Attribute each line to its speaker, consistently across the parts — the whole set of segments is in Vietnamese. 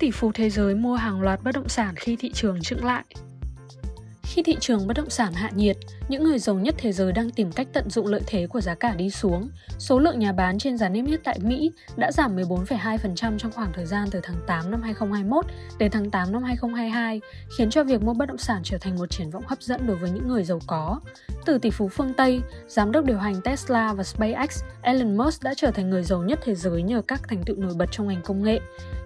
Speaker 1: tỷ phú thế giới mua hàng loạt bất động sản khi thị trường chững lại. Khi thị trường bất động sản hạ nhiệt, những người giàu nhất thế giới đang tìm cách tận dụng lợi thế của giá cả đi xuống. Số lượng nhà bán trên giá niêm yết tại Mỹ đã giảm 14,2% trong khoảng thời gian từ tháng 8 năm 2021 đến tháng 8 năm 2022, khiến cho việc mua bất động sản trở thành một triển vọng hấp dẫn đối với những người giàu có. Từ tỷ phú phương Tây, giám đốc điều hành Tesla và SpaceX, Elon Musk đã trở thành người giàu nhất thế giới nhờ các thành tựu nổi bật trong ngành công nghệ.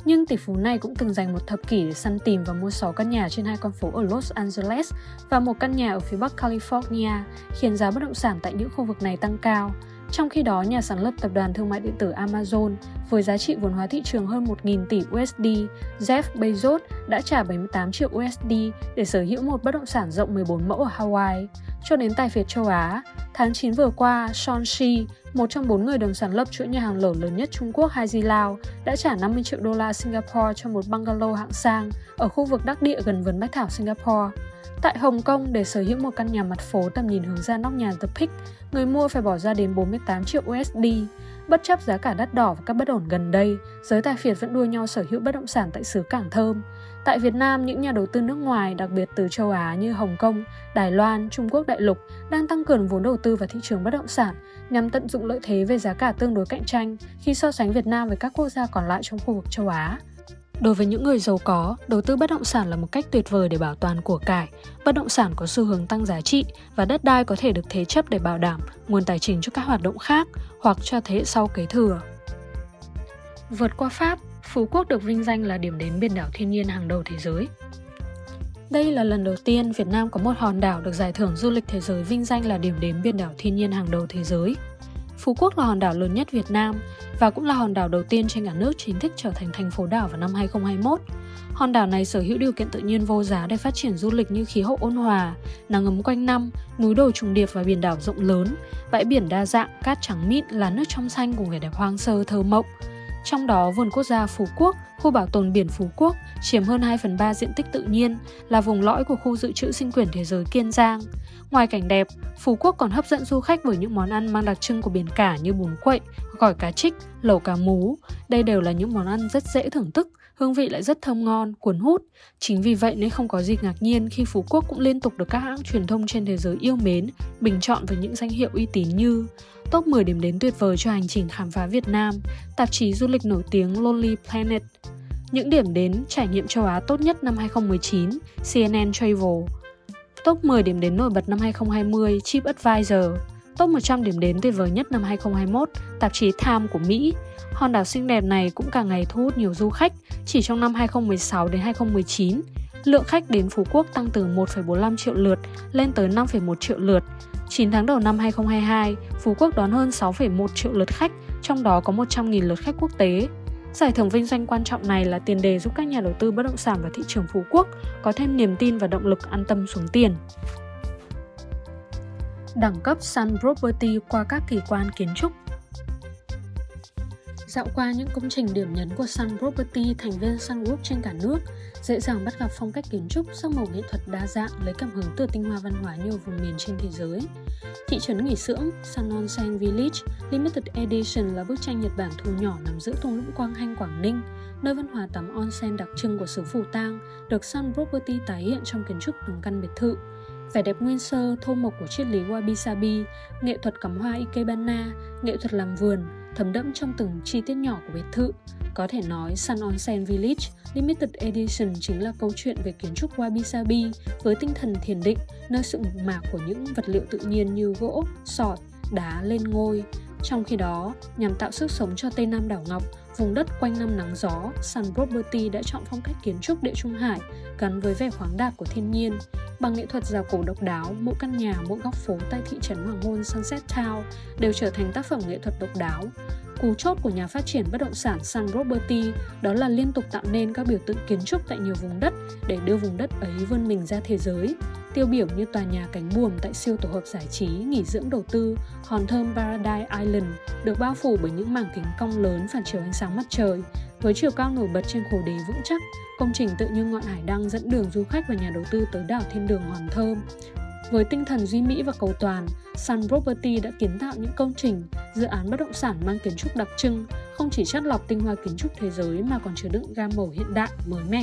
Speaker 1: Nhưng tỷ phú này cũng từng dành một thập kỷ để săn tìm và mua 6 căn nhà trên hai con phố ở Los Angeles và một căn nhà ở phía bắc California, khiến giá bất động sản tại những khu vực này tăng cao. Trong khi đó, nhà sáng lập tập đoàn thương mại điện tử Amazon với giá trị vốn hóa thị trường hơn 1.000 tỷ USD, Jeff Bezos đã trả 78 triệu USD để sở hữu một bất động sản rộng 14 mẫu ở Hawaii. Cho đến tài phiệt châu Á, tháng 9 vừa qua, Sean Shi, một trong bốn người đồng sáng lập chuỗi nhà hàng lẩu lớn nhất Trung Quốc Hai Di Lao, đã trả 50 triệu đô la Singapore cho một bungalow hạng sang ở khu vực đắc địa gần vườn bách thảo Singapore. Tại Hồng Kông, để sở hữu một căn nhà mặt phố tầm nhìn hướng ra nóc nhà The Peak, người mua phải bỏ ra đến 48 triệu USD. Bất chấp giá cả đắt đỏ và các bất ổn gần đây, giới tài phiệt vẫn đua nhau sở hữu bất động sản tại xứ Cảng Thơm. Tại Việt Nam, những nhà đầu tư nước ngoài, đặc biệt từ châu Á như Hồng Kông, Đài Loan, Trung Quốc đại lục đang tăng cường vốn đầu tư vào thị trường bất động sản nhằm tận dụng lợi thế về giá cả tương đối cạnh tranh khi so sánh Việt Nam với các quốc gia còn lại trong khu vực châu Á. Đối với những người giàu có, đầu tư bất động sản là một cách tuyệt vời để bảo toàn của cải. Bất động sản có xu hướng tăng giá trị và đất đai có thể được thế chấp để bảo đảm nguồn tài chính cho các hoạt động khác hoặc cho thế hệ sau kế thừa. Vượt qua Pháp, Phú Quốc được vinh danh là điểm đến biển đảo thiên nhiên hàng đầu thế giới. Đây là lần đầu tiên Việt Nam có một hòn đảo được giải thưởng du lịch thế giới vinh danh là điểm đến biển đảo thiên nhiên hàng đầu thế giới. Phú Quốc là hòn đảo lớn nhất Việt Nam và cũng là hòn đảo đầu tiên trên cả nước chính thức trở thành thành phố đảo vào năm 2021. Hòn đảo này sở hữu điều kiện tự nhiên vô giá để phát triển du lịch như khí hậu ôn hòa, nắng ấm quanh năm, núi đồi trùng điệp và biển đảo rộng lớn, bãi biển đa dạng, cát trắng mịn, là nước trong xanh cùng vẻ đẹp hoang sơ thơ mộng. Trong đó, vườn quốc gia Phú Quốc, khu bảo tồn biển Phú Quốc chiếm hơn 2 phần 3 diện tích tự nhiên, là vùng lõi của khu dự trữ sinh quyển thế giới Kiên Giang. Ngoài cảnh đẹp, Phú Quốc còn hấp dẫn du khách với những món ăn mang đặc trưng của biển cả như bún quậy, gỏi cá trích, lẩu cá mú. Đây đều là những món ăn rất dễ thưởng thức, hương vị lại rất thơm ngon, cuốn hút. Chính vì vậy nên không có gì ngạc nhiên khi Phú Quốc cũng liên tục được các hãng truyền thông trên thế giới yêu mến, bình chọn với những danh hiệu uy tín như Top 10 điểm đến tuyệt vời cho hành trình khám phá Việt Nam, tạp chí du lịch nổi tiếng Lonely Planet, những điểm đến trải nghiệm châu Á tốt nhất năm 2019, CNN Travel, Top 10 điểm đến nổi bật năm 2020, Chip Advisor, Top 100 điểm đến tuyệt vời nhất năm 2021, tạp chí Time của Mỹ. Hòn đảo xinh đẹp này cũng càng ngày thu hút nhiều du khách, chỉ trong năm 2016 đến 2019, lượng khách đến Phú Quốc tăng từ 1,45 triệu lượt lên tới 5,1 triệu lượt. 9 tháng đầu năm 2022, Phú Quốc đón hơn 6,1 triệu lượt khách, trong đó có 100.000 lượt khách quốc tế. Giải thưởng vinh danh quan trọng này là tiền đề giúp các nhà đầu tư bất động sản và thị trường Phú Quốc có thêm niềm tin và động lực an tâm xuống tiền. Đẳng cấp Sun Property qua các kỳ quan kiến trúc Dạo qua những công trình điểm nhấn của Sun Property, thành viên Sun Group trên cả nước, dễ dàng bắt gặp phong cách kiến trúc, sắc màu nghệ thuật đa dạng lấy cảm hứng từ tinh hoa văn hóa nhiều vùng miền trên thế giới. Thị trấn nghỉ dưỡng Sun Onsen Village Limited Edition là bức tranh Nhật Bản thu nhỏ nằm giữa thung lũng Quang Hanh Quảng Ninh, nơi văn hóa tắm onsen đặc trưng của xứ Phù Tang, được Sun Property tái hiện trong kiến trúc từng căn biệt thự. Vẻ đẹp nguyên sơ, thô mộc của triết lý Wabi Sabi, nghệ thuật cắm hoa Ikebana, nghệ thuật làm vườn, thấm đẫm trong từng chi tiết nhỏ của biệt thự. Có thể nói Sun Onsen Village Limited Edition chính là câu chuyện về kiến trúc Wabi Sabi với tinh thần thiền định, nơi sự mộc mạc của những vật liệu tự nhiên như gỗ, sỏi, đá lên ngôi. Trong khi đó, nhằm tạo sức sống cho Tây Nam đảo Ngọc, vùng đất quanh năm nắng gió, Sun Property đã chọn phong cách kiến trúc địa trung hải gắn với vẻ khoáng đạt của thiên nhiên. Bằng nghệ thuật rào cổ độc đáo, mỗi căn nhà, mỗi góc phố tại thị trấn Hoàng Hôn Sunset Town đều trở thành tác phẩm nghệ thuật độc đáo. Cú chốt của nhà phát triển bất động sản Sun Property đó là liên tục tạo nên các biểu tượng kiến trúc tại nhiều vùng đất để đưa vùng đất ấy vươn mình ra thế giới. Tiêu biểu như tòa nhà cánh buồm tại siêu tổ hợp giải trí, nghỉ dưỡng đầu tư, hòn thơm Paradise Island được bao phủ bởi những mảng kính cong lớn phản chiếu ánh sáng mặt trời. Với chiều cao nổi bật trên khổ đế vững chắc, công trình tự như ngọn hải đăng dẫn đường du khách và nhà đầu tư tới đảo thiên đường hòn thơm. Với tinh thần duy mỹ và cầu toàn, Sun Property đã kiến tạo những công trình, dự án bất động sản mang kiến trúc đặc trưng, không chỉ chất lọc tinh hoa kiến trúc thế giới mà còn chứa đựng gam màu hiện đại, mới mẻ.